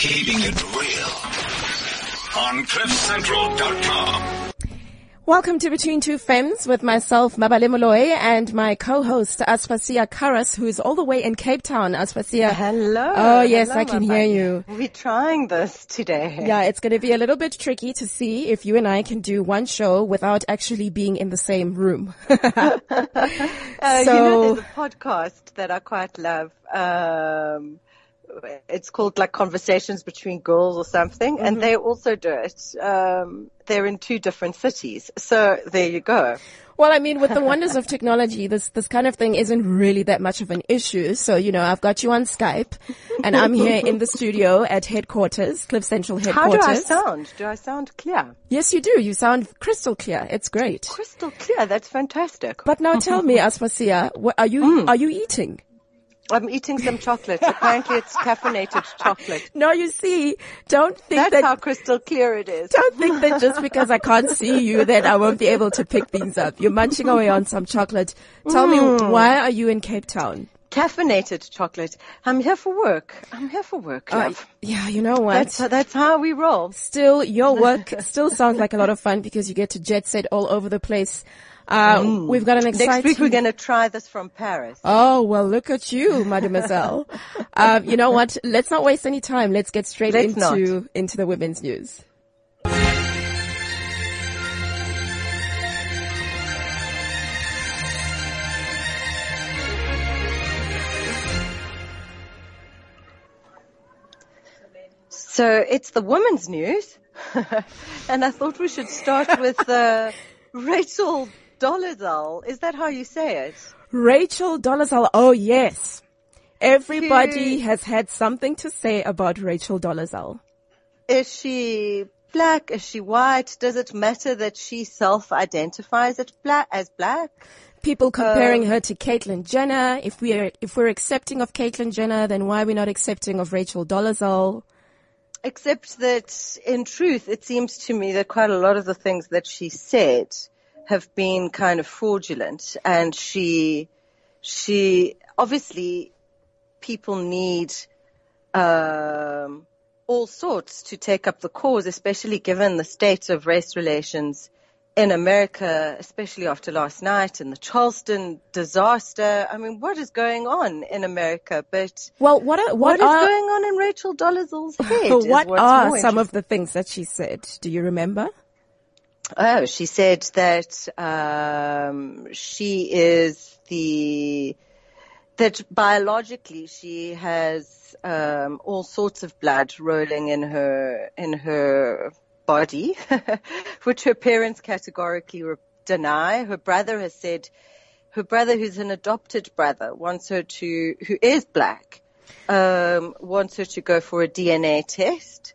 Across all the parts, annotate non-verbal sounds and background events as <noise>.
Keeping it real on CliffCentral.com. Welcome to Between Two Femmes with myself, Mabale Moloi, and my co-host, Aspasia Karas, who is all the way in Cape Town. Aspasia. Hello. Oh, yes, Hello, I can my hear you. We're trying this today. Yeah, it's going to be a little bit tricky to see if you and I can do one show without actually being in the same room. <laughs> <laughs> Uh, So- you know, there's a podcast that I quite love. Um, it's called like Conversations Between Girls or something, Mm-hmm. and they also do it. Um, they're in two different cities. So there you go. Well, I mean, with the wonders of technology, this, this kind of thing isn't really that much of an issue. So, you know, I've got you on Skype and I'm here in the studio at headquarters, Cliff Central headquarters How do I sound? Do I sound clear? Yes, you do. You sound crystal clear. It's great. Crystal clear. That's fantastic. But now tell <laughs> me, Aspasia, are you, Mm. are you eating? I'm eating some chocolate. Apparently it's caffeinated chocolate. <laughs> No, you see, don't think That's that, how crystal clear it is. don't think that just because I can't see you that I won't be able to pick things up. You're munching away on some chocolate. Tell me, Mm. why are you in Cape Town? Caffeinated chocolate. I'm here for work. I'm here for work, Uh, yeah, you know what? That's, that's how we roll. still your work <laughs> still sounds like a lot of fun because you get to jet set all over the place. Uh, we've got an exciting. Mm. Next week we're going to try this from Paris. Oh, well, look at you, mademoiselle. um, <laughs> you know what? Let's not waste any time. Let's get straight Let's into, into the women's news. So it's the women's news. <laughs> and I thought we should start with uh, <laughs> Rachel Dolezal. Is that how you say it? Rachel Dolezal. Oh, yes. Everybody She- has had something to say about Rachel Dolezal. Is she black? Is she white? Does it matter that she self-identifies as black? As black? People comparing Um, her to Caitlyn Jenner. If we're, if we're accepting of Caitlyn Jenner, then why are we not accepting of Rachel Dolezal? Except that in truth, it seems to me that quite a lot of the things that she said have been kind of fraudulent and she, she, obviously people need, um, all sorts to take up the cause, especially given the state of race relations in America, especially after last night and the Charleston disaster. I mean, what is going on in America? But Well, what are, what what is are, going on in Rachel Dolezal's <laughs> head? is what are some of the things that she said? Do you remember? Oh, she said that um, she is the that biologically she has um, all sorts of blood rolling in her in her body, <laughs> which her parents categorically re- deny. Her brother has said her brother, who's an adopted brother, wants her to who is black, um, wants her to go for a DNA test.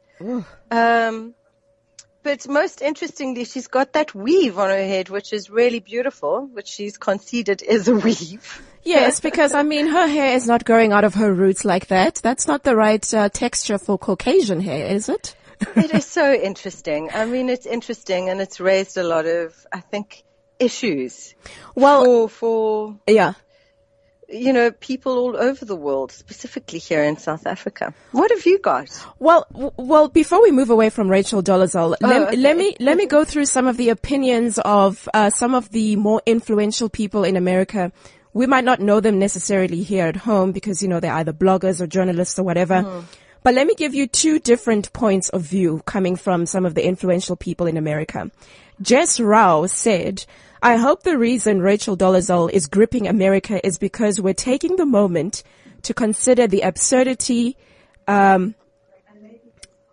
But most interestingly, she's got that weave on her head, which is really beautiful, which she's conceded is a weave. Yes, because I mean, her hair is not growing out of her roots like that. That's not the right uh, texture for Caucasian hair, is it? it is so interesting. I mean, it's interesting and it's raised a lot of, I think, issues Well, for, for, yeah. You know, people all over the world, specifically here in South Africa. What have you got? Well, w- well, before we move away from Rachel Dolezal, let, okay. let me let me go through some of the opinions of uh, some of the more influential people in America. We might not know them necessarily here at home because you know they're either bloggers or journalists or whatever. But let me give you two different points of view coming from some of the influential people in America. Jess Rao said, I hope the reason Rachel Dolezal is gripping America is because we're taking the moment to consider the absurdity um,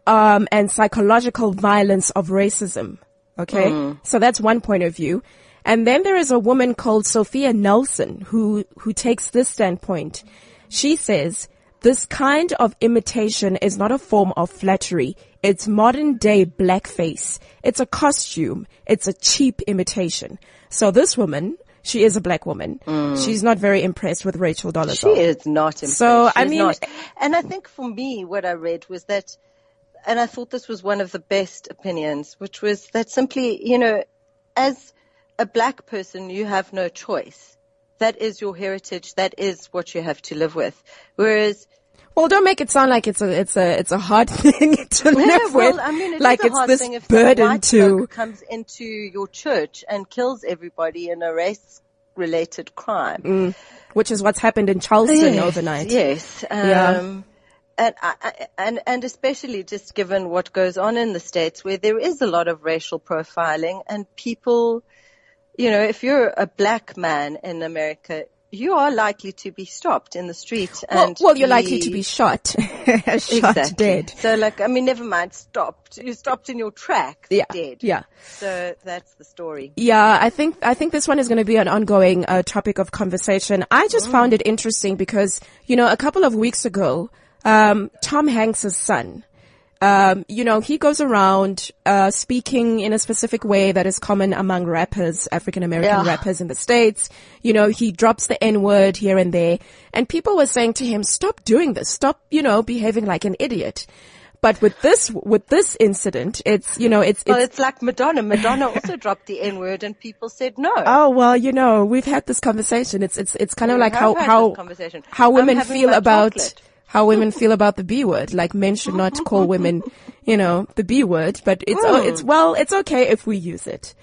and psychological violence of racism. Okay, so that's one point of view. And then there is a woman called Sophia Nelson who who takes this standpoint. She says this kind of imitation is not a form of flattery. It's modern day blackface. It's a costume. It's a cheap imitation. So this woman, she is a black woman. Mm. She's not very impressed with Rachel Dolezal. She is not impressed. So, I mean- not. and I think for me, what I read was that, and I thought this was one of the best opinions, which was that simply, you know, as a black person, you have no choice. That is your heritage. That is what you have to live with. Whereas Well, don't make it sound like it's a it's a it's a hard <laughs> thing to live Yeah, well, with. I mean, it like a it's hard this thing if burden to. comes into your church and kills everybody in a race-related crime. which is what's happened in Charleston overnight. Yes. Um, Yeah. And, I- and, and especially just given what goes on in the States where there is a lot of racial profiling and people, you know, if you're a black man in America, you are likely to be stopped in the street and well, you're likely to be shot, <laughs> shot exactly. dead. So like, I mean, never mind stopped. You stopped in your tracks, Yeah, dead. yeah. So that's the story. Yeah, I think I think this one is going to be an ongoing uh, topic of conversation. I just found it interesting because you know a couple of weeks ago, um, Tom Hanks's son, um, you know, he goes around uh, speaking in a specific way that is common among rappers, African American Yeah. rappers in the states. You know, he drops the N word here and there, and people were saying to him, "Stop doing this. Stop, you know, behaving like an idiot." But with this, with this incident, it's you know, it's Well, it's it's like Madonna. Madonna also dropped the N word and people said no. Oh well, you know, we've had this conversation. It's it's it's kind of We like how how how women feel about chocolate. How women feel about the B word. Like men should not call women, you know, the B word. But it's oh, it's well, it's okay if we use it.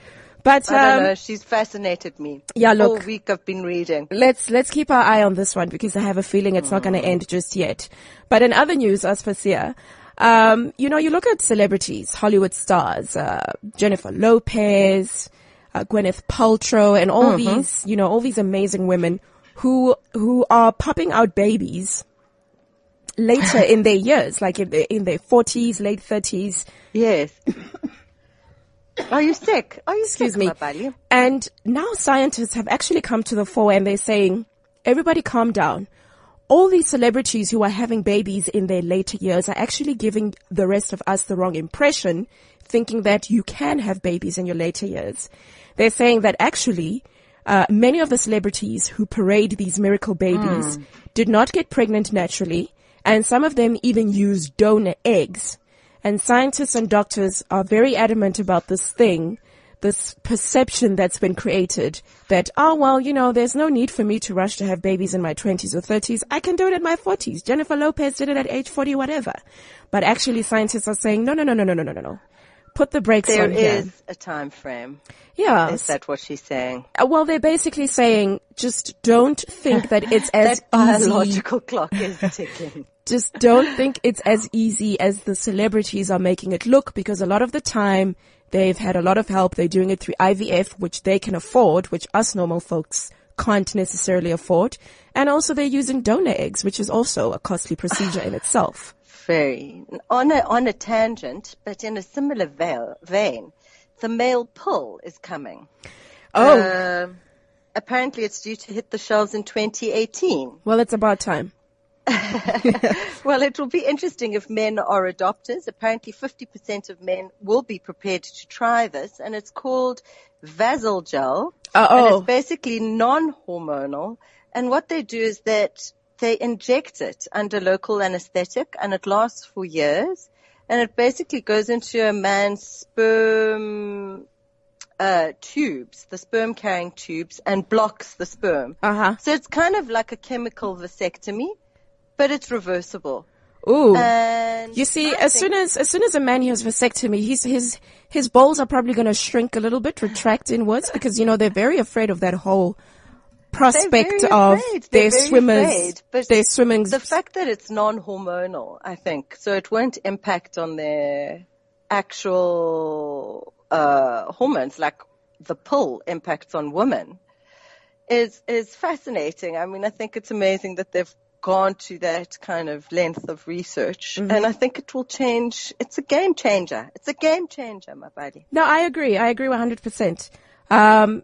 But I don't um, know. She's fascinated me. Yeah, look. All week I've been reading. let's let's keep our eye on this one because I have a feeling it's not going to end just yet. But in other news, Aspasia, um, you know, you look at celebrities, Hollywood stars, uh, Jennifer Lopez, uh, Gwyneth Paltrow, and all these, you know, all these amazing women who who are popping out babies later in their years, like in, their- in their forties, late thirties. Yes. <coughs> Are you sick? Are you Excuse sick, me. buddy? And now scientists have actually come to the fore and they're saying, everybody calm down. All these celebrities who are having babies in their later years are actually giving the rest of us the wrong impression, thinking that you can have babies in your later years. They're saying that actually, uh, many of the celebrities who parade these miracle babies did not get pregnant naturally, and some of them even use donor eggs. And scientists and doctors are very adamant about this thing, this perception that's been created that, oh, well, you know, there's no need for me to rush to have babies in my 20s or 30s. I can do it in my 40s. Jennifer Lopez did it at age 40, whatever. But actually scientists are saying, no, no, no, no, no, no, no, no. Put the brakes There on here. is a time frame. Yeah. Is that what she's saying? Uh, Well, they're basically saying, just don't think <laughs> that it's as That easy. biological clock is ticking. Just don't think it's as easy as the celebrities are making it look because a lot of the time they've had a lot of help. They're doing it through IVF, which they can afford, which us normal folks can't necessarily afford. And also they're using donor eggs, which is also a costly procedure in itself. <sighs> Very. On a, on a tangent, but in a similar veil, vein, the male pull is coming. Oh, Um apparently it's due to hit the shelves in 2018. well, it's about time. <laughs> Well, it will be interesting if men are adopters. Apparently 50% of men will be prepared to try this and it's called Vasalgel. And oh, it's basically non-hormonal. And what they do is that they inject it under local anesthetic and it lasts for years. And it basically goes into a man's sperm, uh, tubes, the sperm carrying tubes and blocks the sperm. uh huh. So it's kind of like a chemical vasectomy, but it's reversible. Ooh. And You see, I as soon as as soon as a man has vasectomy, his his his balls are probably going to shrink a little bit, retract inwards, because you know they're very afraid of that whole prospect of their swimmers, afraid, but their swimming. the fact that it's non-hormonal, I think, so it won't impact on their actual uh, hormones like the pill impacts on women is is fascinating. I mean, I think it's amazing that they've gone to that kind of length of research, Mm-hmm. and I think it will change. It's a game changer. It's a game changer, my buddy. No, I agree. I agree 100%. Um,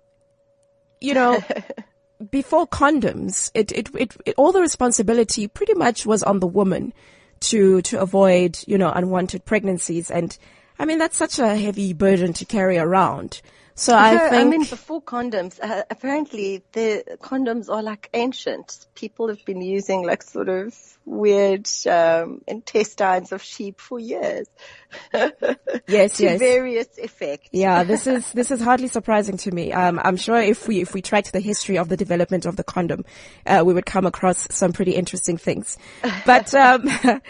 you know, <laughs> before condoms, it, it, it, it, all the responsibility pretty much was on the woman to, to avoid, you know, unwanted pregnancies. And I mean, that's such a heavy burden to carry around. So I think. I mean, before condoms, uh, apparently the condoms are like ancient. People have been using like sort of weird um, intestines of sheep for years. <laughs> yes, to yes. various effects. Yeah, this <laughs> is this is hardly surprising to me. Um, I'm sure if we if we tracked the history of the development of the condom, uh, we would come across some pretty interesting things. But um, <laughs>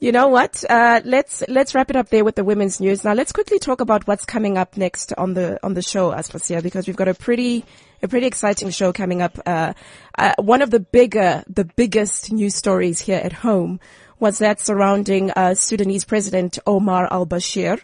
You know what? Uh, let's let's wrap it up there with the women's news. Now let's quickly talk about what's coming up next on the on the show, Aspasia, because we've got a pretty a pretty exciting show coming up. Uh, uh, one of the bigger the biggest news stories here at home was that surrounding uh, Sudanese President Omar al Bashir,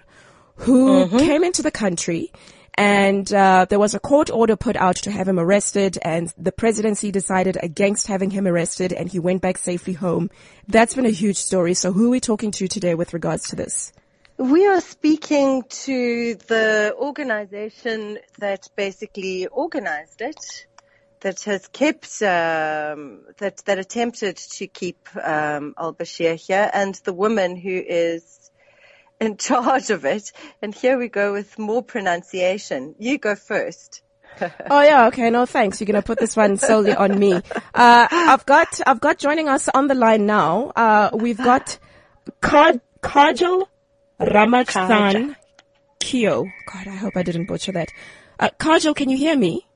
who mm-hmm. came into the country and uh, there was a court order put out to have him arrested and the presidency decided against having him arrested and he went back safely home. That's been a huge story. So who are we talking to today with regards to this? We are speaking to the organization that basically organized it, that has kept, um, that, that attempted to keep um, al-Bashir here, and the woman who is in charge of it. And here we go with more pronunciation. You go first. <laughs> oh yeah, okay, no thanks. You're gonna put this one solely on me. Uh, I've got, I've got joining us on the line now. Uh, we've got Kar- Kajal Ramachan Kio. God, I hope I didn't butcher that. Uh, Kajal, can you hear me?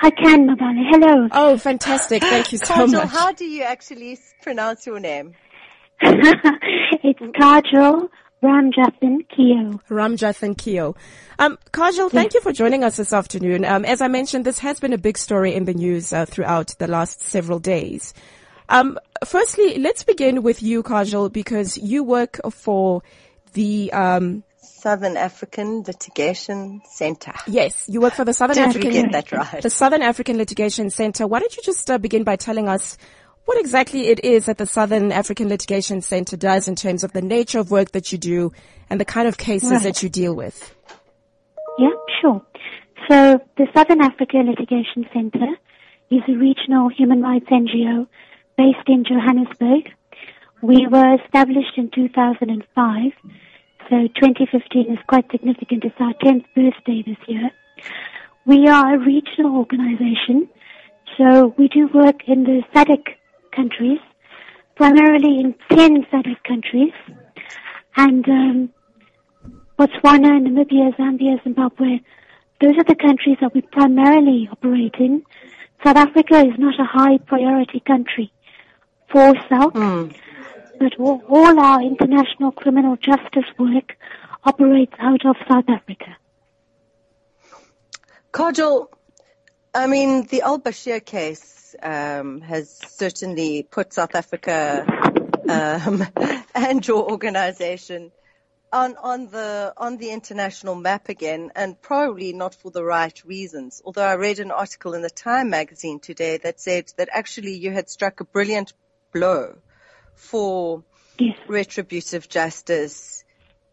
I can, Mabani. Hello. Oh, fantastic. Thank you so Kajal, much. how do you actually pronounce your name? <laughs> it's Kajal Ramjathan Keogh. Ramjathan Keogh. Um, Kajal, thank you for joining us this afternoon. Um, as I mentioned, this has been a big story in the news uh, throughout the last several days. Um, firstly, let's begin with you, Kajal, because you work for the um, Southern African Litigation Center. Yes, you work for the Southern Did African. get that right? The Southern African Litigation Center. Why don't you just uh, begin by telling us what exactly it is that the Southern African Litigation Center does in terms of the nature of work that you do and the kind of cases right. that you deal with. Yeah, sure. So the Southern Africa Litigation Center is a regional human rights NGO based in Johannesburg. We were established in 2005, so 2015 is quite significant. It's our 10th birthday this year. We are a regional organization, so we do work in the SADC countries, primarily in 10 SADC countries, and um, Botswana, Namibia, Zambia, Zimbabwe. Those are the countries that we primarily operate in. South Africa is not a high priority country for SALC, mm. but all, all our international criminal justice work operates out of South Africa. Kajal, I mean, the al-Bashir case um, has certainly put South Africa um, <laughs> and your organization on, on the on the international map again, and probably not for the right reasons. Although I read an article in the Time magazine today that said that actually you had struck a brilliant blow for yes. retributive justice,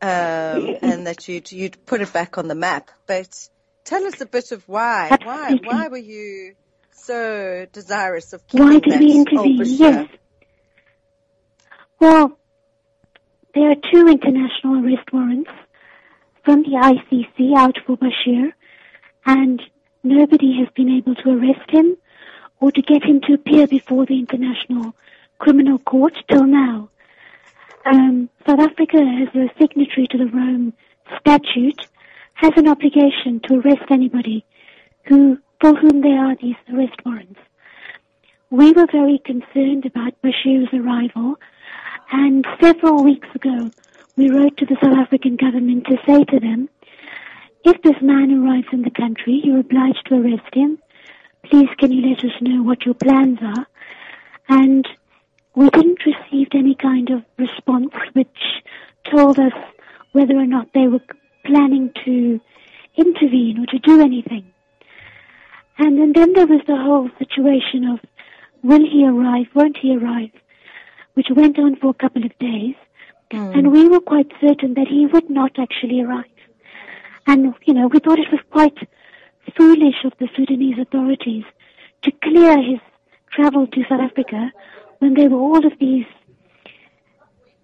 um, and that you'd you'd put it back on the map. But tell us a bit of why. Why why were you so desirous of keeping Why did we intervene? Yes. Well, there are two international arrest warrants from the ICC out for Bashir, and nobody has been able to arrest him or to get him to appear before the International Criminal Court till now. Um, South Africa, as a signatory to the Rome Statute, has an obligation to arrest anybody who for whom there are these arrest warrants. We were very concerned about Bashir's arrival, and several weeks ago we wrote to the South African government to say to them, if this man arrives in the country, you're obliged to arrest him. Please can you let us know what your plans are? And we didn't receive any kind of response which told us whether or not they were planning to intervene or to do anything. And, and then there was the whole situation of will he arrive, won't he arrive, which went on for a couple of days. Mm. And we were quite certain that he would not actually arrive. And, you know, we thought it was quite foolish of the Sudanese authorities to clear his travel to South Africa when there were all of these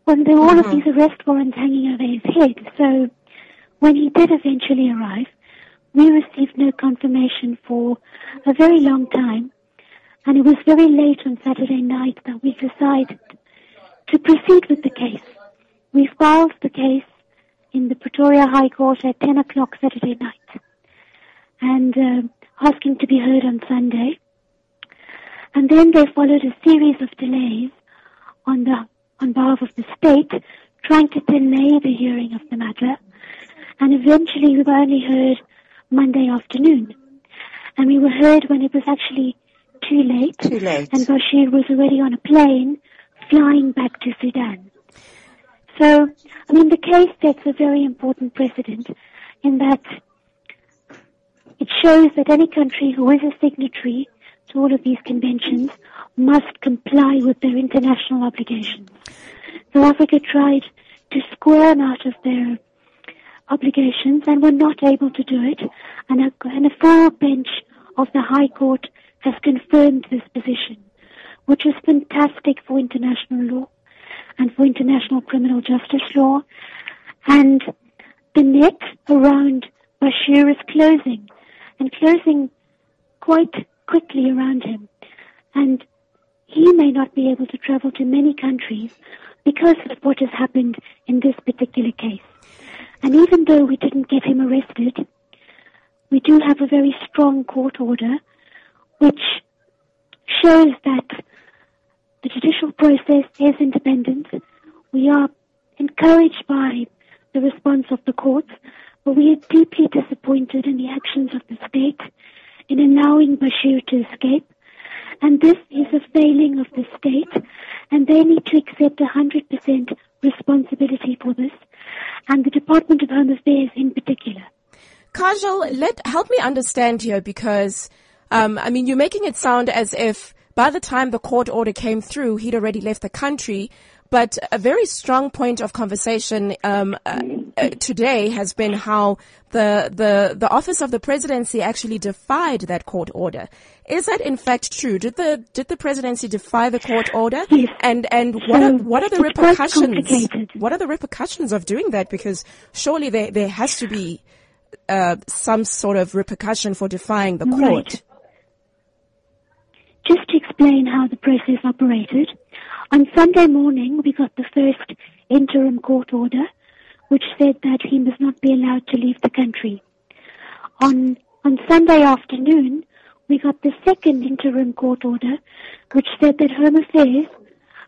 when there were all mm-hmm. of these arrest warrants hanging over his head. So when he did eventually arrive, we received no confirmation for a very long time, and it was very late on Saturday night that we decided to proceed with the case. We filed the case in the Pretoria High Court at 10 o'clock Saturday night, and uh, asking to be heard on Sunday. And then there followed a series of delays on the on behalf of the state, trying to delay the hearing of the matter. And eventually we were only heard Monday afternoon. And we were heard when it was actually too late. Too late. And Bashir was already on a plane flying back to Sudan. So, I mean, the case sets a very important precedent in that it shows that any country who is a signatory to all of these conventions must comply with their international obligations. South Africa tried to squirm out of their obligations and were not able to do it. And a, and a full bench of the High Court has confirmed this position, which is fantastic for international law and for international criminal justice law. And the net around Bashir is closing and closing quite quickly around him. And he may not be able to travel to many countries because of what has happened in this particular case. And even though we didn't get him arrested, we do have a very strong court order which shows that the judicial process is independent. We are encouraged by the response of the courts, but we are deeply disappointed in the actions of the state in allowing Bashir to escape. And this is a failing of the state, and they need to accept 100% responsibility for this, and the Department of Home Affairs in particular. Kajal, let help me understand here because um, I mean you're making it sound as if by the time the court order came through, he'd already left the country. But a very strong point of conversation um, uh, today has been how the, the the office of the presidency actually defied that court order. Is that in fact true? Did the did the presidency defy the court order? Yes. And and what are, what are the repercussions? What are the repercussions of doing that? Because surely there there has to be uh, some sort of repercussion for defying the court. Right. Just to explain how the process operated, on Sunday morning we got the first interim court order, which said that he must not be allowed to leave the country. On on Sunday afternoon, we got the second interim court order, which said that Home Affairs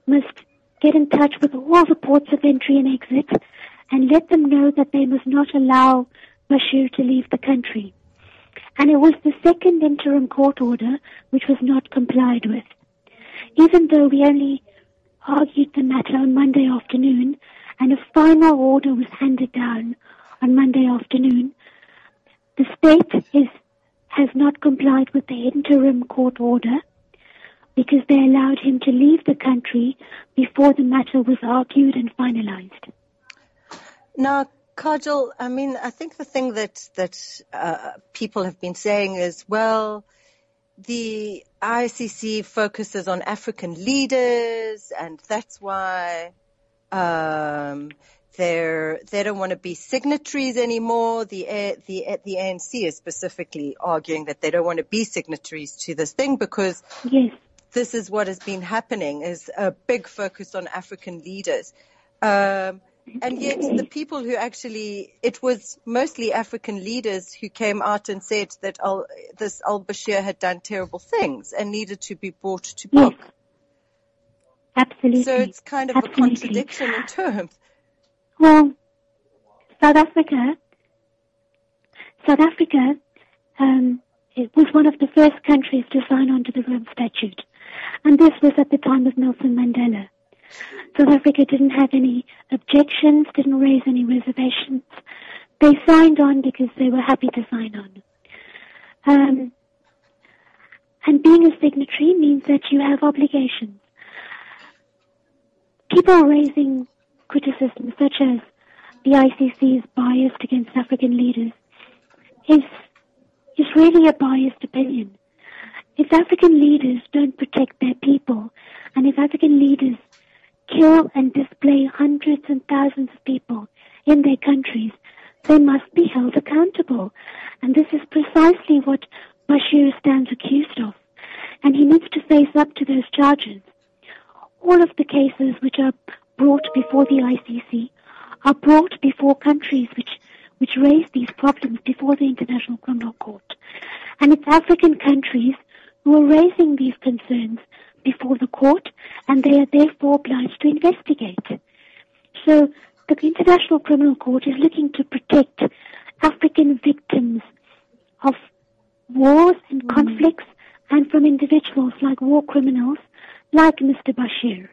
must get in touch with all the ports of entry and exit and let them know that they must not allow Bashir to leave the country. And it was the second interim court order which was not complied with. Even though we only argued the matter on Monday afternoon and a final order was handed down on Monday afternoon, the state is, has not complied with the interim court order because they allowed him to leave the country before the matter was argued and finalized. Now, Kajal, I mean, I think the thing that that uh, people have been saying is, well, the ICC focuses on African leaders, and that's why um, they're they don't want to be signatories anymore. The A- the the ANC is specifically arguing that they don't want to be signatories to this thing because Yes. this is what has been happening is a big focus on African leaders. Um, and yet the people who actually, it was mostly African leaders who came out and said that al, this al-Bashir had done terrible things and needed to be brought to Yes. Absolutely. So it's kind of a Absolutely. contradiction in terms. Well, South Africa, South Africa, um, it was one of the first countries to sign on to the Rome Statute, and this was at the time of Nelson Mandela. South Africa didn't have any objections, didn't raise any reservations. They signed on because they were happy to sign on. Um, and being a signatory means that you have obligations. People are raising criticisms such as the ICC is biased against African leaders is is really a biased opinion. If African leaders don't protect their people, and if African leaders kill and display hundreds and thousands of people in their countries, they must be held accountable. And this is precisely what Bashir stands accused of. And he needs to face up to those charges. All of the cases which are brought before the ICC are brought before countries which, which raise these problems before the International Criminal Court. And it's African countries who are raising these concerns before the court and they are therefore obliged to investigate. So the International Criminal Court is looking to protect African victims of wars and mm. conflicts and from individuals like war criminals like Mr. Bashir.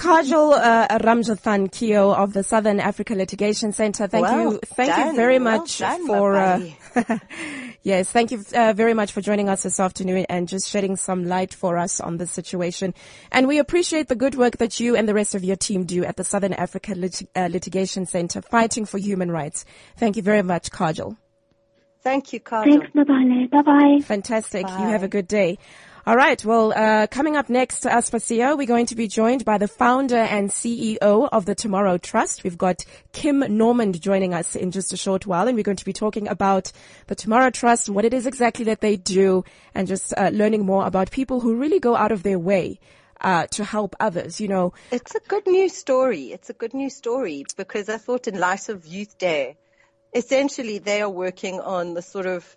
Kajal uh, Ramjathan Keogh of the Southern Africa Litigation Center. Thank Well you, thank done, you very well much done, for. Uh, <laughs> yes, thank you uh, very much for joining us this afternoon and just shedding some light for us on this situation. And we appreciate the good work that you and the rest of your team do at the Southern Africa Lit- uh, Litigation Center, fighting for human rights. Thank you very much, Kajal. Thank you, Kajal. Thanks, Mabale. Bye bye. Fantastic. You have a good day. All right. Well, uh, coming up next to Aspasia, we're going to be joined by the founder and CEO of the Tomorrow Trust. We've got Kim Normand joining us in just a short while, and we're going to be talking about the Tomorrow Trust, what it is exactly that they do, and just uh, learning more about people who really go out of their way uh, to help others. You know, It's a good news story. It's a good news story because I thought in light of Youth Day, essentially they are working on the sort of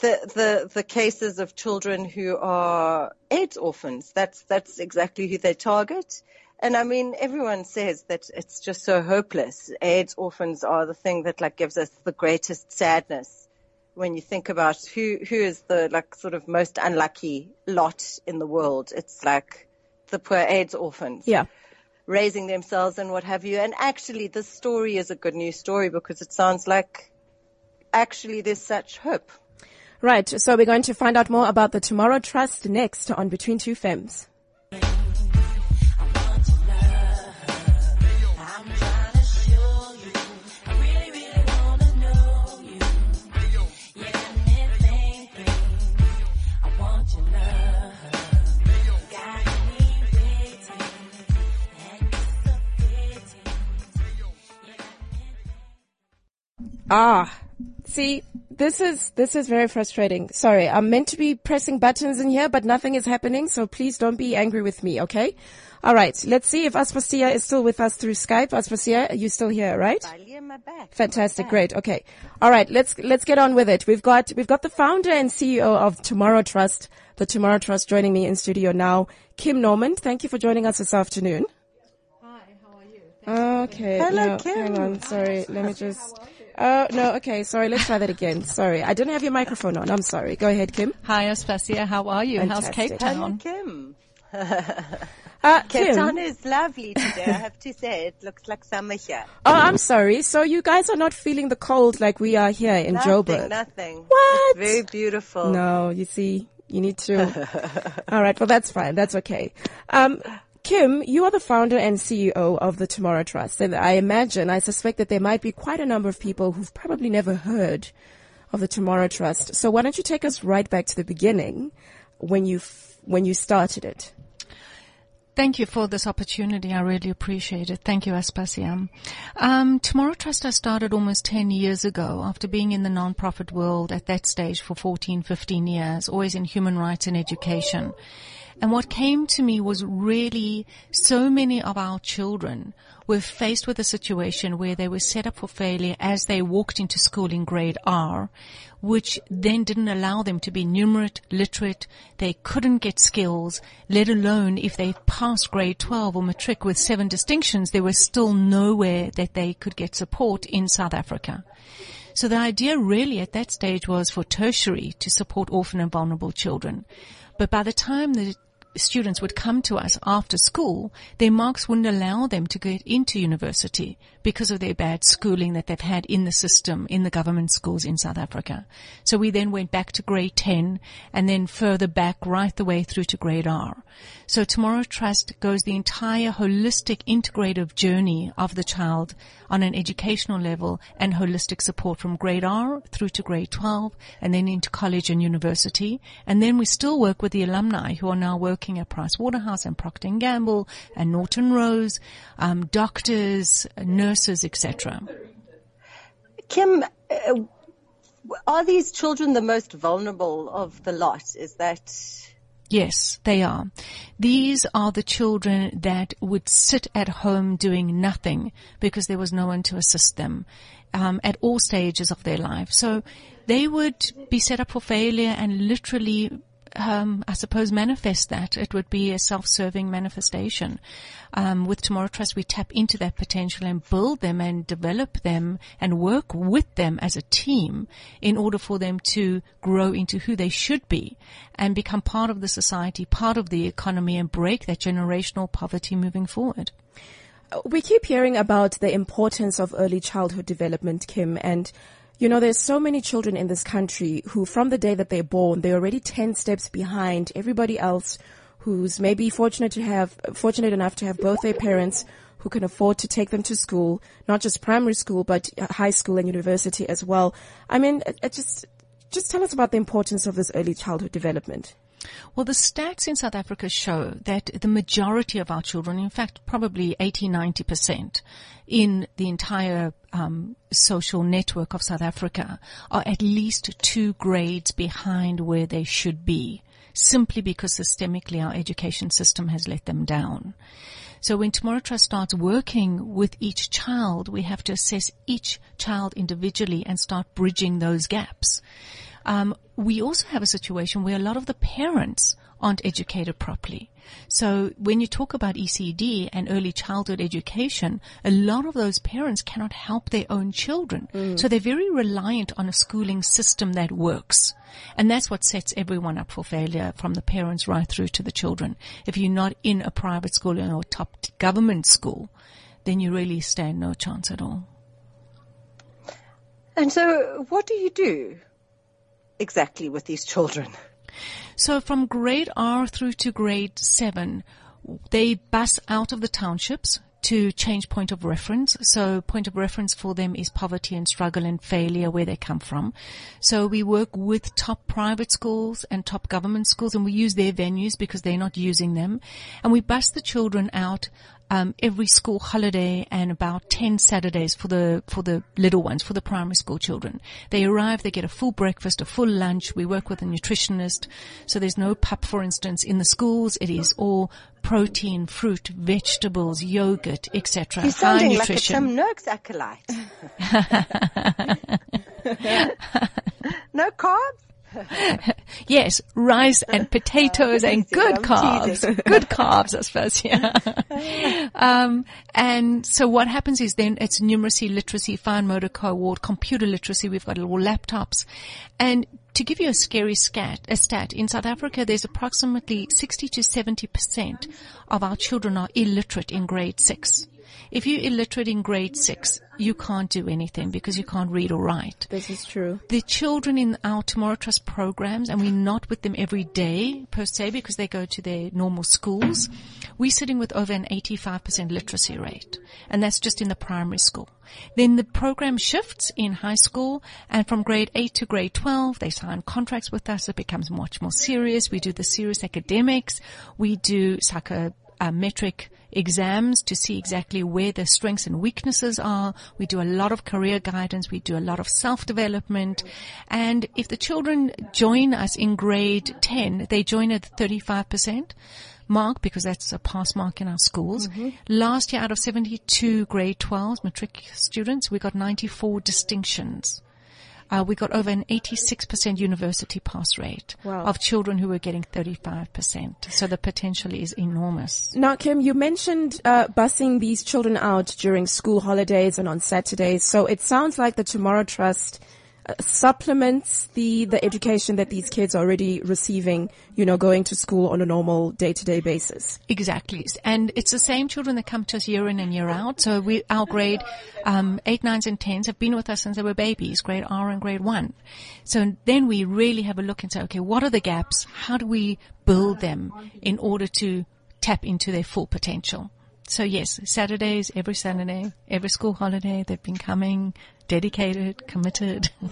the, the, the cases of children who are AIDS orphans. That's, that's exactly who they target. And I mean, everyone says that it's just so hopeless. AIDS orphans are the thing that like gives us the greatest sadness when you think about who, who is the like sort of most unlucky lot in the world. It's like the poor AIDS orphans yeah. raising themselves and what have you. And actually, this story is a good news story because it sounds like actually there's such hope. Right. So we're going to find out more about the Tomorrow Trust next on Between Two Femmes. Ah, see, this is, this is very frustrating. Sorry, I'm meant to be pressing buttons in here, but nothing is happening, so please don't be angry with me, okay? Alright, let's see if Aspasia is still with us through Skype. Aspasia, you still here, right? Balia, my back. Fantastic, great, okay. Alright, let's, let's get on with it. We've got, we've got the founder and CEO of Tomorrow Trust, the Tomorrow Trust joining me in studio now, Kim Normand. Thank you for joining us this afternoon. Hi, how are you? Okay. Hello, no, Kim. Hang on. Sorry. Let me just. Oh, no. Okay. Sorry. Let's try that again. Sorry. I didn't have your microphone on. I'm sorry. Go ahead, Kim. Hi, Aspasia. How are you? How's Fantastic. Cape Hello, Town? Kim. <laughs> Uh, Cape Kim. Town is lovely today. I have to say, it looks like summer here. Oh, I'm sorry. So you guys are not feeling the cold like we are here in Nothing, Joburg. nothing. What? It's very beautiful. No, you see, you need to. <laughs> All right. Well, that's fine. That's okay. Um, Kim, you are the founder and CEO of the Tomorrow Trust. And I imagine, I suspect that there might be quite a number of people who've probably never heard of the Tomorrow Trust. So why don't you take us right back to the beginning when you, f- when you started it? Thank you for this opportunity. I really appreciate it. Thank you, Aspasia. Um, Tomorrow Trust I started almost 10 years ago after being in the nonprofit world at that stage for 14, 15 years, always in human rights and education. And what came to me was really so many of our children were faced with a situation where they were set up for failure as they walked into school in grade R, which then didn't allow them to be numerate, literate. They couldn't get skills, let alone if they passed grade 12 or matric with seven distinctions, there was still nowhere that they could get support in South Africa. So the idea really at that stage was for tertiary to support orphan and vulnerable children. But by the time the students would come to us after school, their marks wouldn't allow them to get into university because of their bad schooling that they've had in the system, in the government schools in South Africa. So we then went back to grade 10 and then further back right the way through to grade R. So Tomorrow Trust goes the entire holistic integrative journey of the child on an educational level and holistic support from grade R through to grade 12 and then into college and university. And then we still work with the alumni who are now working at Price Waterhouse and Procter & Gamble and Norton Rose, um, doctors, nurses, etc. Kim, uh, are these children the most vulnerable of the lot? Is that Yes, they are. These are the children that would sit at home doing nothing because there was no one to assist them um, at all stages of their life. So they would be set up for failure and literally um, I suppose, manifest that. It would be a self-serving manifestation. Um, with Tomorrow Trust, we tap into that potential and build them and develop them and work with them as a team in order for them to grow into who they should be and become part of the society, part of the economy and break that generational poverty moving forward. We keep hearing about the importance of early childhood development, Kim, and you know, there's so many children in this country who from the day that they're born, they're already 10 steps behind everybody else who's maybe fortunate to have, fortunate enough to have both their parents who can afford to take them to school, not just primary school, but uh, high school and university as well. I mean, just, just tell us about the importance of this early childhood development. Well, the stats in South Africa show that the majority of our children, in fact, probably 80, 90% in the entire um, social network of South Africa are at least two grades behind where they should be, simply because systemically our education system has let them down. So when Tomorrow Trust starts working with each child, we have to assess each child individually and start bridging those gaps. Um, we also have a situation where a lot of the parents aren't educated properly. So when you talk about ECD and early childhood education, a lot of those parents cannot help their own children. Mm. So they're very reliant on a schooling system that works. And that's what sets everyone up for failure from the parents right through to the children. If you're not in a private school or a top government school, then you really stand no chance at all. And so what do you do? Exactly with these children? So from grade R through to grade seven, they bus out of the townships to change point of reference. So point of reference for them is poverty and struggle and failure where they come from. So we work with top private schools and top government schools and we use their venues because they're not using them. And we bus the children out um, every school holiday and about 10 Saturdays for the, for the little ones, for the primary school children. They arrive, they get a full breakfast, a full lunch. We work with a nutritionist. So there's no pap, for instance, in the schools. It is all protein, fruit, vegetables, yogurt, etc. You're sounding like a Tim Noakes acolyte. <laughs> <laughs> no carbs? <laughs> yes, rice and <laughs> potatoes and good carbs. good carbs, I suppose, yeah. <laughs> um, and so what happens is then it's numeracy, literacy, fine motor cohort, computer literacy. We've got little laptops. And to give you a scary stat, a stat, in South Africa, there's approximately 60 to 70% of our children are illiterate in grade six. If you're illiterate in grade six, you can't do anything because you can't read or write. This is true. The children in our Tomorrow Trust programs, and we're not with them every day per se because they go to their normal schools, we're sitting with over an 85% literacy rate. And that's just in the primary school. Then the program shifts in high school and from grade 8 to grade 12, they sign contracts with us. It becomes much more serious. We do the serious academics. We do psychometric uh, exams to see exactly where their strengths and weaknesses are. We do a lot of career guidance. We do a lot of self-development. And if the children join us in grade 10, they join at 35% mark because that's a pass mark in our schools. Mm-hmm. Last year out of 72 grade 12 matric students, we got 94 distinctions uh, we got over an 86% university pass rate wow. of children who were getting 35%. So the potential is enormous. Now, Kim, you mentioned uh, busing these children out during school holidays and on Saturdays. So it sounds like the Tomorrow Trust supplements the, the education that these kids are already receiving, you know, going to school on a normal day-to-day basis. Exactly. And it's the same children that come to us year in and year out. So we, our grade, um, eight, nines and tens have been with us since they were babies, grade R and grade one. So then we really have a look and say, okay, what are the gaps? How do we build them in order to tap into their full potential? So yes, Saturdays, every Saturday, every school holiday, they've been coming, dedicated, committed. <laughs>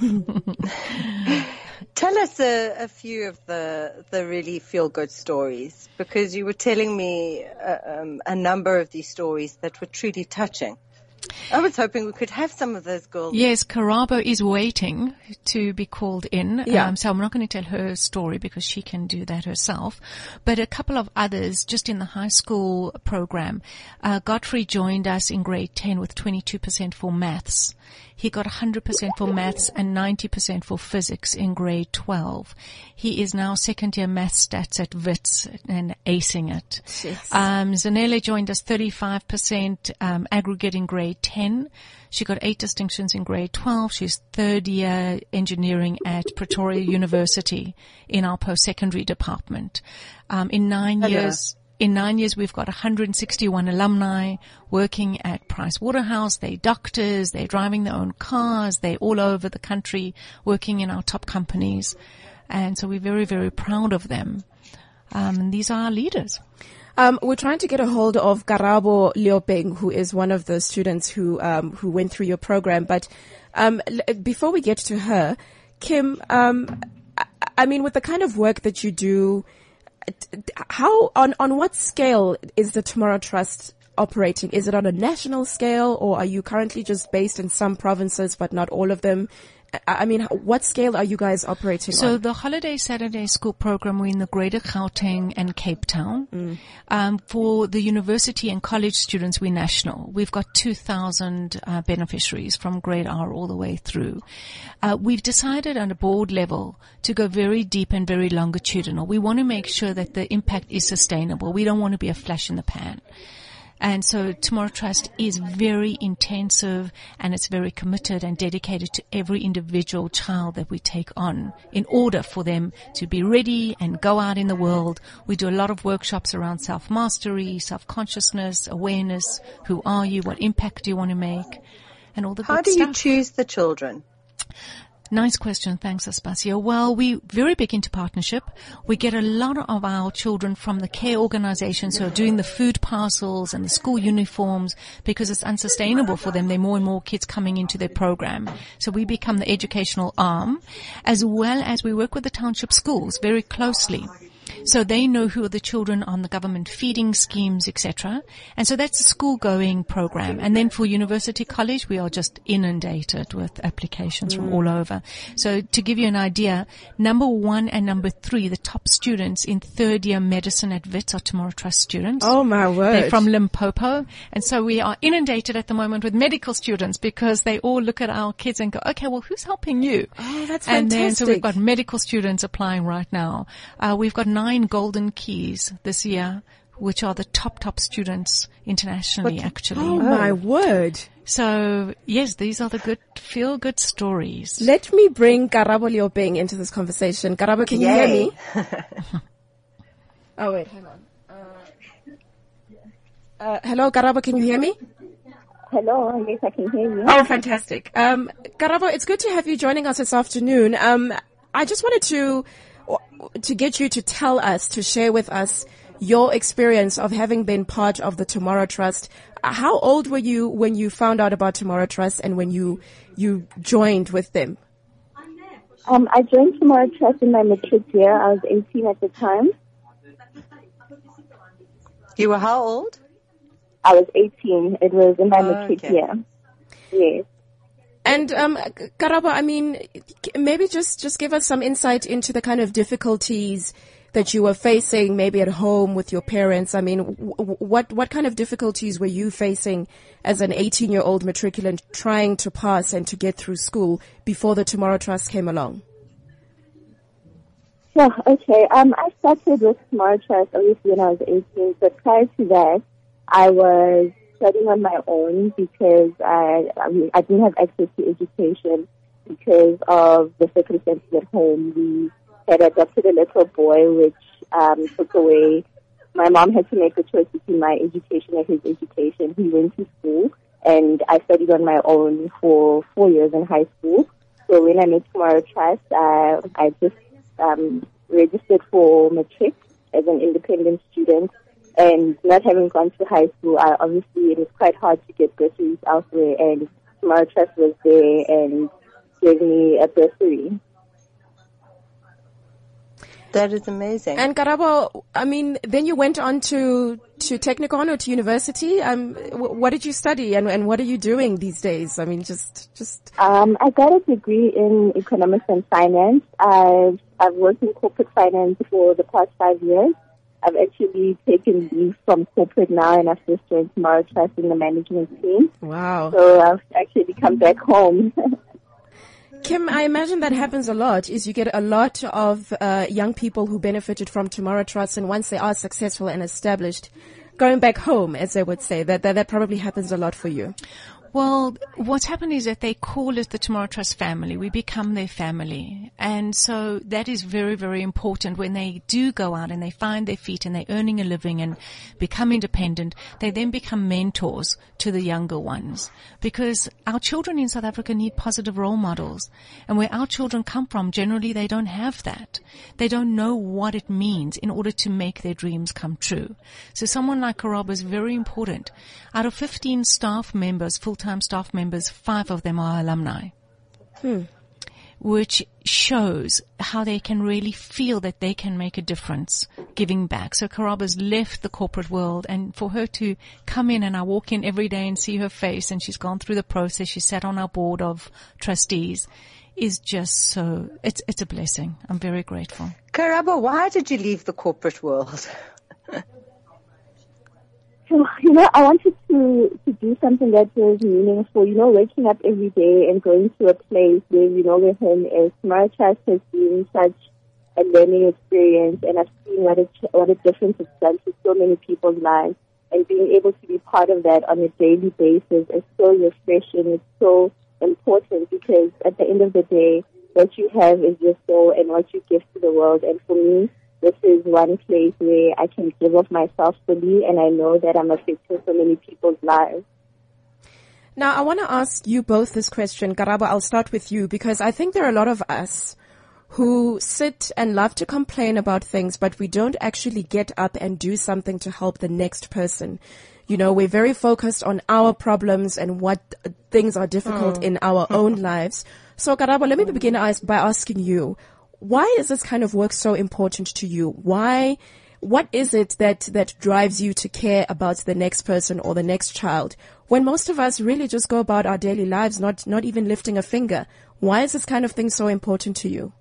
Tell us a, a, few of the the really feel good stories because you were telling me uh, um, a number of these stories that were truly touching. I was hoping we could have some of those girls. Yes, Karabo is waiting to be called in. Yeah. Um, so I'm not going to tell her story because she can do that herself. But a couple of others just in the high school program. Uh, Godfrey joined us in grade 10 with 22% for maths. He got 100% for maths and 90% for physics in grade 12. He is now second year math stats at WITS and acing it. Yes. Um, Zanele joined us 35% um, aggregate in grade 10. She got eight distinctions in grade 12. She's third year engineering at Pretoria University in our post-secondary department. Um, in nine Hello. years, in nine years, we've got 161 alumni working at Price Waterhouse. They're doctors. They're driving their own cars. They're all over the country working in our top companies. And so we're very, very proud of them. Um, these are our leaders. Um, we're trying to get a hold of Karabo Liopeng, who is one of the students who um, who went through your program. But um, l- before we get to her, Kim, um, I, I mean, with the kind of work that you do, how on on what scale is the Tomorrow Trust operating? Is it on a national scale, or are you currently just based in some provinces but not all of them? I mean, what scale are you guys operating So on? the holiday Saturday school program, we're in the Greater Gauteng and Cape Town. Um, for the university and college students, we're national. We've got 2,000 uh, beneficiaries from grade R all the way through. Uh, we've decided on a board level to go very deep and very longitudinal. We want to make sure that the impact is sustainable. We don't want to be a flash in the pan. And so Tomorrow Trust is very intensive and it's very committed and dedicated to every individual child that we take on in order for them to be ready and go out in the world. We do a lot of workshops around self-mastery, self-consciousness, awareness. Who are you? What impact do you want to make? And all the How do you choose the children? Nice question. Thanks, Aspasia. Well, we very big into partnership. We get a lot of our children from the care organizations who are doing the food parcels and the school uniforms because it's unsustainable for them. There are more and more kids coming into their program. So we become the educational arm as well as we work with the township schools very closely. So they know who are the children on the government feeding schemes, etc. And so that's a school going program. And then for university college, we are just inundated with applications from all over. So to give you an idea, number one and number three, the top students in third year medicine at WITS are Tomorrow Trust students. oh my word! They're from Limpopo. And so we are inundated at the moment with medical students because they all look at our kids and go, okay, well, who's helping you? Oh, that's and then, so we've got medical students applying right now. Uh, we've got nine golden keys this year, which are the top, top students internationally, actually. oh my word! So yes, these are the good, feel good stories. Let me bring Karabo Liopeng into this conversation. Karabo, can you hear me? <laughs> oh wait, hang on. Uh, uh, hello, Karabo, can you hear me? Hello, yes, I can hear you. Oh, fantastic. Um, Karabo, it's good to have you joining us this afternoon. Um, I just wanted to to get you to tell us, to share with us your experience of having been part of the Tomorrow Trust. Uh, How old were you when you found out about Tomorrow Trust and when you you joined with them? Um, I joined Tomorrow Trust in my matric year. I was 18 at the time. You were how old? I was 18. It was in my Oh, matric okay. year. Yes. And um, Karabo, I mean, maybe just just give us some insight into the kind of difficulties that you were facing, maybe at home with your parents. I mean, w- what what kind of difficulties were you facing as an 18 year old matriculant trying to pass and to get through school before the Tomorrow Trust came along? Yeah, okay. Um, I started with Tomorrow Trust obviously when I was 18, but prior to that, I was studying on my own because I, I, mean, I didn't have access to education because of the circumstances at home. We had adopted a little boy, which um, took away. My mom had to make a choice between my education and his education. He went to school, and I studied on my own for four years in high school. So when I met Tomorrow Trust, I, I just um, registered for matric as an independent student. And not having gone to high school, I, obviously it was quite hard to get bursaries elsewhere. And Tomorrow Trust was there and gave me a bursary. That is amazing. And Karabo, I mean, then you went on to to Technikon or to university. Um, w- what did you study, and and what are you doing these days? I mean, just just. Um, I got a degree in economics and finance. I've I've worked in corporate finance for the past five years. I've actually taken leave from corporate now, and I've just joined Tomorrow Trust in the management team. Wow. So I've actually come back home. <laughs> Kim, I imagine that happens a lot. Is you get a lot of uh, young people who benefited from Tomorrow Trust, and once they are successful and established, going back home, as they would say, that that, that probably happens a lot for you. Well, what's happened is that they call us the Tomorrow Trust family. We become their family. And so that is very, very important when they do go out and they find their feet and they're earning a living and become independent. They then become mentors to the younger ones because our children in South Africa need positive role models. And where our children come from, generally they don't have that. They don't know what it means in order to make their dreams come true. So someone like Karabo is very important. Out of 15 staff members, full-time full-time staff members, five of them are alumni. Hmm. Which shows how they can really feel that they can make a difference giving back. So Karabo's left the corporate world and for her to come in and I walk in every day and see her face and she's gone through the process. She sat on our board of trustees is just so, it's, it's a blessing. I'm very grateful. Karabo, why did you leave the corporate world? <laughs> So, <laughs> you know, I wanted to, to do something that was meaningful. You know, waking up every day and going to a place where, you know, where home is. Trust has been such a learning experience and I've seen what a, what a difference it's done to so many people's lives. And being able to be part of that on a daily basis is so refreshing. It's so important because at the end of the day, what you have is your soul and what you give to the world. And for me, this is one place where I can give of myself fully and I know that I'm affecting so many people's lives. Now, I want to ask you both this question. Karabo, I'll start with you because I think there are a lot of us who sit and love to complain about things, but we don't actually get up and do something to help the next person. You know, we're very focused on our problems and what things are difficult mm. in our own <laughs> lives. So, Karabo, let me begin by asking you, why is this kind of work so important to you? Why, what is it that, that drives you to care about the next person or the next child when most of us really just go about our daily lives, not, not even lifting a finger? Why is this kind of thing so important to you?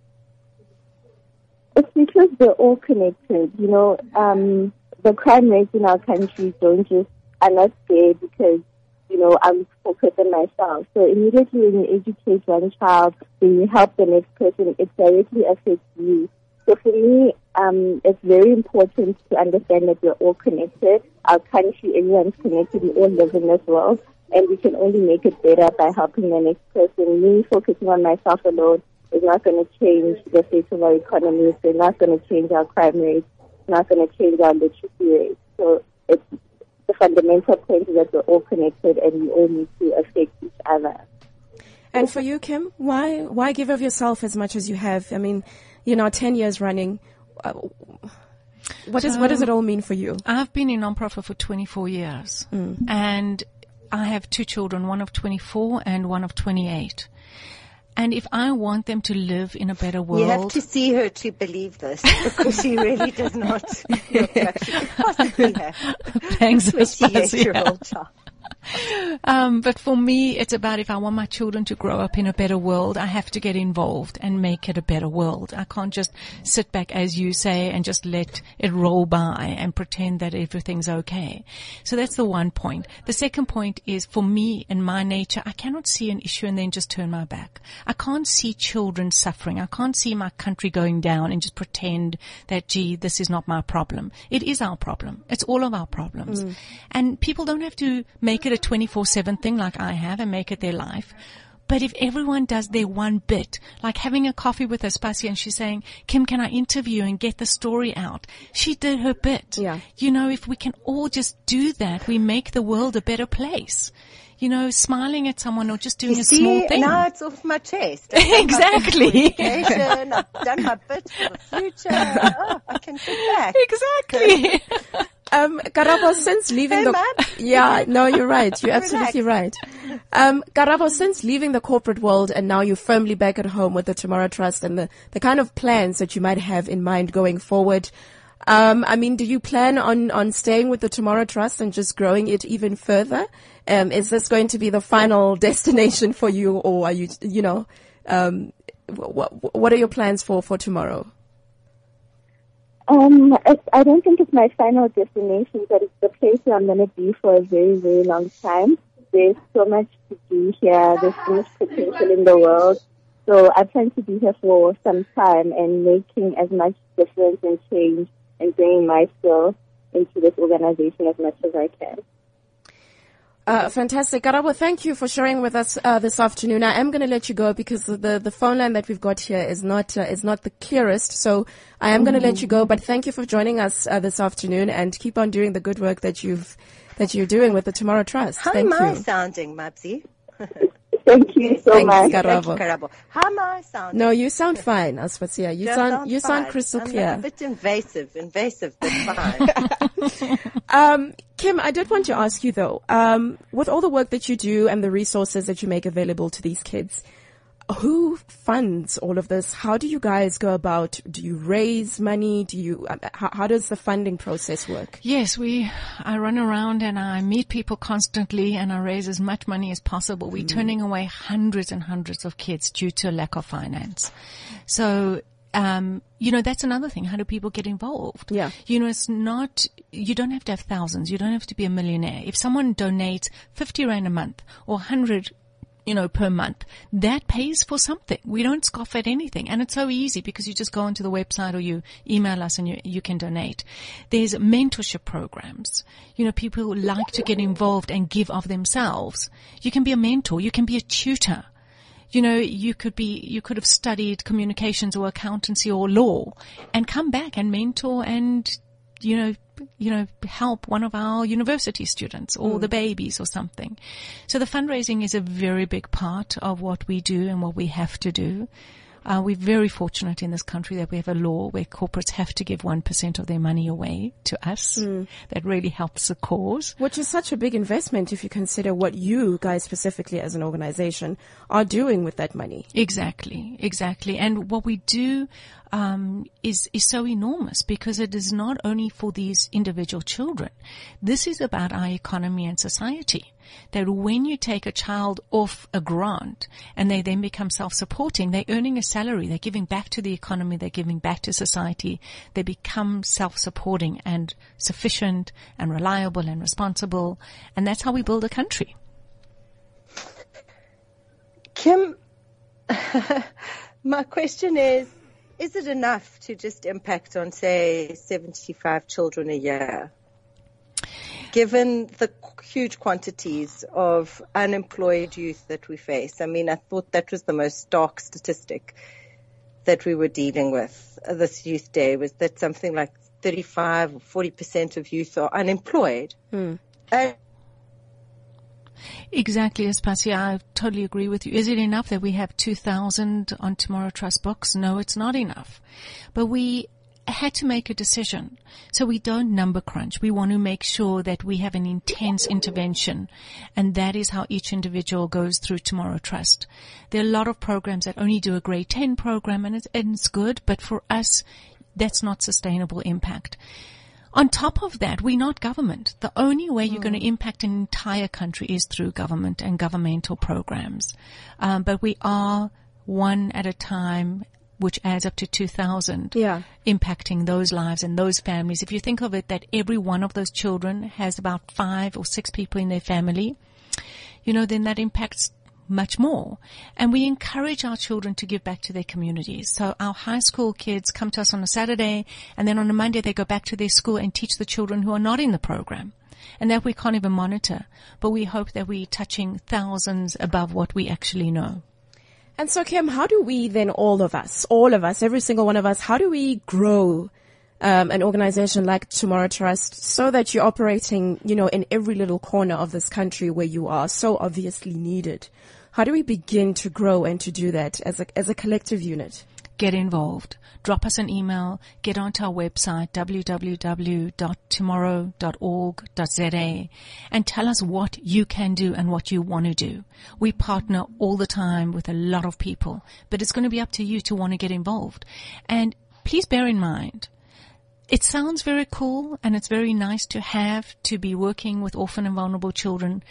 It's because they're all connected. You know, um, the crime rates in our country don't just, are not there because you know, I'm focused on myself. So immediately when you educate one child, when you help the next person, it directly affects you. So for me, um, it's very important to understand that we're all connected. Our country, everyone's connected. We all live in this world, and we can only make it better by helping the next person. Me focusing on myself alone is not going to change the face of our economy. It's not going to change our crime rates. It's not going to change our literacy rates. So it's the fundamental point is that we're all connected and we all need to affect each other. And for you, Kim, why why give of yourself as much as you have? I mean, you know, ten years running. Uh, what does um, what does it all mean for you? I've been in nonprofit for 24 years, mm. and I have two children, one of 24 and one of 28. And if I want them to live in a better world. You have to see her to believe this because she really does not <laughs> look like she could possibly have. Thanks, 28 year old child. Um, but for me, it's about if I want my children to grow up in a better world, I have to get involved and make it a better world. I can't just sit back, as you say, and just let it roll by and pretend that everything's okay. So that's the one point. The second point is for me and my nature, I cannot see an issue and then just turn my back. I can't see children suffering. I can't see my country going down and just pretend that, gee, this is not my problem. It is our problem. It's all of our problems. Mm. And people don't have to make it a 24-7 thing like I have and make it their life. But if everyone does their one bit, like having a coffee with Aspasia and she's saying, Kim, can I interview and get the story out? She did her bit. Yeah. You know, if we can all just do that, we make the world a better place. You know, smiling at someone or just doing you a see, small thing. Now it's off my chest. exactly. I've done my bit for the future. <laughs> Oh, I can back. Exactly. <laughs> Um, Karabo, since leaving Hey, the, man. <laughs> yeah, no, you're right. You're <laughs> absolutely right. Um, Karabo, since leaving the corporate world and now you're firmly back at home with the Tomorrow Trust and the, the kind of plans that you might have in mind going forward, um, I mean, do you plan on, on staying with the Tomorrow Trust and just growing it even further? Um, is this going to be the final <laughs> destination for you or are you, you know, um, what, what are your plans for, for tomorrow? Um, I don't think it's my final destination, but it's the place where I'm going to be for a very, very long time. There's so much to do here. There's so much potential in the world. So I plan to be here for some time and making as much difference and change and bringing my skill into this organization as much as I can. Uh, fantastic. Karabo, thank you for sharing with us uh, this afternoon. I am going to let you go because the, the phone line that we've got here is not uh, is not the clearest. So I am going to let you go. But thank you for joining us uh, this afternoon and keep on doing the good work that you've that you're doing with the Tomorrow Trust. How thank am I sounding, Mabsi? <laughs> Thank you so Thanks, much. Karabo. Thank you, Karabo. How am I sounding? No, you sound fine, Aspasia. You Do I sound you sound fine? crystal I'm clear. A bit invasive, invasive, but <laughs> fine. <laughs> Um, Kim, I did want to ask you though, um, with all the work that you do and the resources that you make available to these kids, who funds all of this? How do you guys go about? Do you raise money? Do you? Uh, how, how does the funding process work? Yes, we, I run around and I meet people constantly and I raise as much money as possible. We're turning away hundreds and hundreds of kids due to a lack of finance. So, um, you know, that's another thing. How do people get involved? Yeah. You know, it's not, you don't have to have thousands. You don't have to be a millionaire. If someone donates 50 rand a month or 100 you know, per month. That pays for something. We don't scoff at anything. And it's so easy because you just go onto the website or you email us and you, you can donate. There's mentorship programs. You know, people like to get involved and give of themselves. You can be a mentor. You can be a tutor. You know, you could be, you could have studied communications or accountancy or law and come back and mentor and, you know, you know, help one of our university students or the babies or something. So the fundraising is a very big part of what we do and what we have to do. Uh, we're very fortunate in this country that we have a law where corporates have to give 1% of their money away to us. That really helps the cause. Which is such a big investment if you consider what you guys specifically as an organization are doing with that money. Exactly, exactly. And what we do um, is is so enormous because it is not only for these individual children. This is about our economy and society. That when you take a child off a grant and they then become self-supporting, they're earning a salary, they're giving back to the economy, they're giving back to society, they become self-supporting and sufficient and reliable and responsible. And that's how we build a country. Kim, <laughs> my question is, is it enough to just impact on, say, 75 children a year? Given the huge quantities of unemployed youth that we face, I mean, I thought that was the most stark statistic that we were dealing with this youth day was that something like 35 or 40% of youth are unemployed. Hmm. And Exactly, Aspasia. I totally agree with you. Is it enough that we have 2,000 on Tomorrow Trust books? No, it's not enough. But we had to make a decision. So we don't number crunch. We want to make sure that we have an intense intervention. And that is how each individual goes through Tomorrow Trust. There are a lot of programs that only do a grade 10 program and it's, and it's good, but for us, that's not sustainable impact. On top of that, we're not government. The only way you're going to impact an entire country is through government and governmental programs. Um, but we are one at a time, which adds up to 2,000 Yeah. impacting those lives and those families. If you think of it that every one of those children has about five or six people in their family, you know, then that impacts much more. And we encourage our children to give back to their communities. So our high school kids come to us on a Saturday and then on a Monday they go back to their school and teach the children who are not in the program. And that we can't even monitor. But we hope that we're touching thousands above what we actually know. And so, Kim, how do we then, all of us, all of us, every single one of us, how do we grow um, an organization like Tomorrow Trust so that you're operating, you know, in every little corner of this country where you are so obviously needed? How do we begin to grow and to do that as a, as a collective unit? get involved. Drop us an email, get onto our website, www.tomorrow.org.za and tell us what you can do and what you want to do. We partner all the time with a lot of people, but it's going to be up to you to want to get involved. And please bear in mind, it sounds very cool and it's very nice to have to be working with orphan and vulnerable children,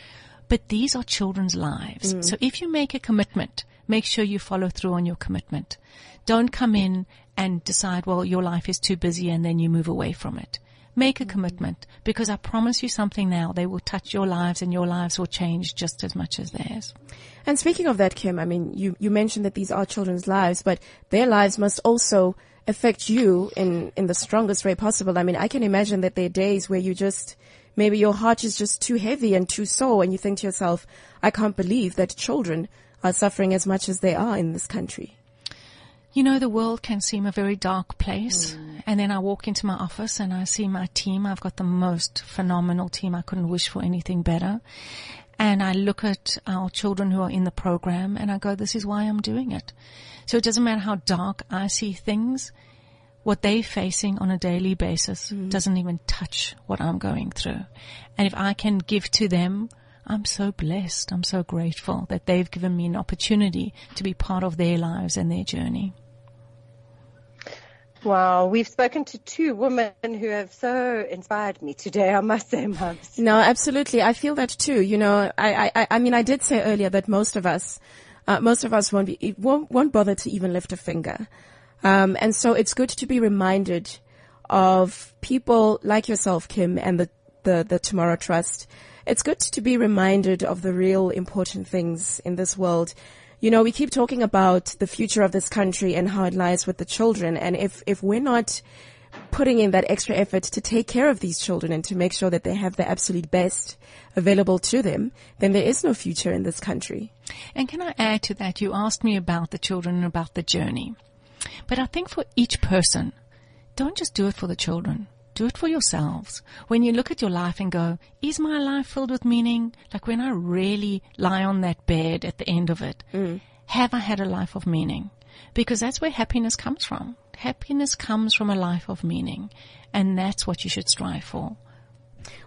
but these are children's lives. Mm. So if you make a commitment, make sure you follow through on your commitment. Don't come in and decide, well, your life is too busy and then you move away from it. Make a mm. commitment because I promise you something now. They will touch your lives and your lives will change just as much as theirs. And speaking of that, Kim, I mean, you, you mentioned that these are children's lives, but their lives must also affect you in, in the strongest way possible. I mean, I can imagine that there are days where you just, maybe your heart is just too heavy and too sore and you think to yourself, I can't believe that children are suffering as much as they are in this country. You know, the world can seem a very dark place. Mm. And then I walk into my office and I see my team. I've got the most phenomenal team. I couldn't wish for anything better. And I look at our children who are in the program and I go, this is why I'm doing it. So it doesn't matter how dark I see things. What they're facing on a daily basis doesn't even touch what I'm going through. And if I can give to them, I'm so blessed. I'm so grateful that they've given me an opportunity to be part of their lives and their journey. Wow, we've spoken to two women who have so inspired me today, I must say, Mums. No, absolutely. I feel that too. You know, I, I, I mean, I did say earlier that most of us, uh, most of us won't be, won't, won't bother to even lift a finger. Um, and so it's good to be reminded of people like yourself, Kim, and the, the, the Tomorrow Trust. It's good to be reminded of the real important things in this world. You know, we keep talking about the future of this country and how it lies with the children. And if, if we're not putting in that extra effort to take care of these children and to make sure that they have the absolute best available to them, then there is no future in this country. And can I add to that? You asked me about the children and about the journey. But I think for each person, don't just do it for the children. Do it for yourselves. When you look at your life and go, is my life filled with meaning? Like when I really lie on that bed at the end of it, mm. have I had a life of meaning? Because that's where happiness comes from. Happiness comes from a life of meaning. And that's what you should strive for.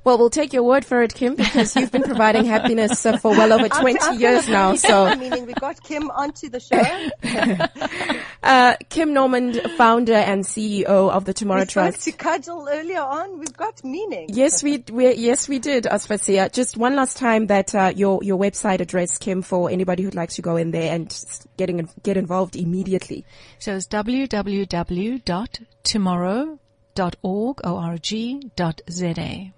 Well, we'll take your word for it, Kim, because you've been providing happiness uh, for well over 20 I'll- I'll years now. So, meaning we got Kim onto the show. <laughs> uh, Kim Normand, founder and CEO of the Tomorrow we spoke Trust. to Cudgel earlier on. We've got meaning. Yes, we, we yes we did, Aspasia. Just one last time that uh, your your website address, Kim, for anybody who'd like to go in there and getting get involved immediately. So it's www.tomorrow.org, O-R-G.za.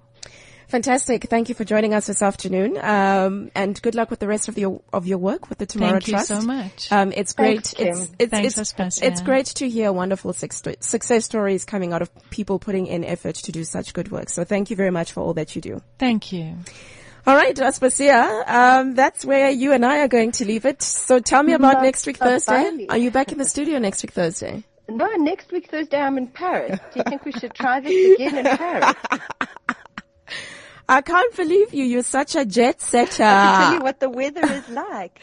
Fantastic. Thank you for joining us this afternoon. Um, and good luck with the rest of your of your work with the Tomorrow Thank you so much. Um, it's great. Thanks, it's it's Thanks, it's, Aspasia. it's great to hear wonderful success stories coming out of people putting in effort to do such good work. So thank you very much for all that you do. Thank you. All right, Aspasia, um, that's where you and I are going to leave it. So tell me about Not next week Thursday. Are you back in the studio next week Thursday? No, next week Thursday I'm in Paris. Do you think we should try this again in Paris? <laughs> I can't believe you. You're such a jet setter. I Tell you what the weather is <laughs> like.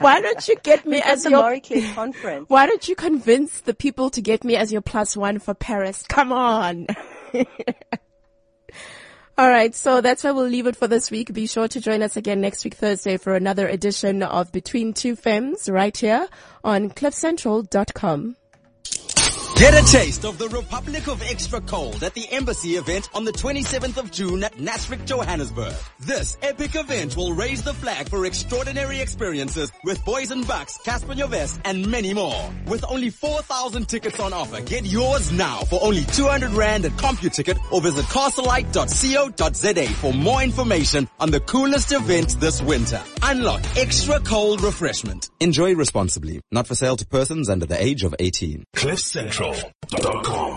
Why don't you get me as the your conference. Why don't you convince the people to get me as your plus one for Paris? Come on. <laughs> All right, so that's where we'll leave it for this week. Be sure to join us again next week Thursday for another edition of Between Two Femmes right here on cliffcentral.com. Get a taste of the Republic of Extra Cold at the Embassy event on the 27th of June at Nasrec, Johannesburg. This epic event will raise the flag for extraordinary experiences with Boys and Bucks, Cassper Nyovest, and many more. With only 4,000 tickets on offer, get yours now for only 200 Rand at CompuTicket or visit castlelight.co.za for more information on the coolest event this winter. Unlock extra cold refreshment. Enjoy responsibly. Not for sale to persons under the age of 18. CliffCentral.com.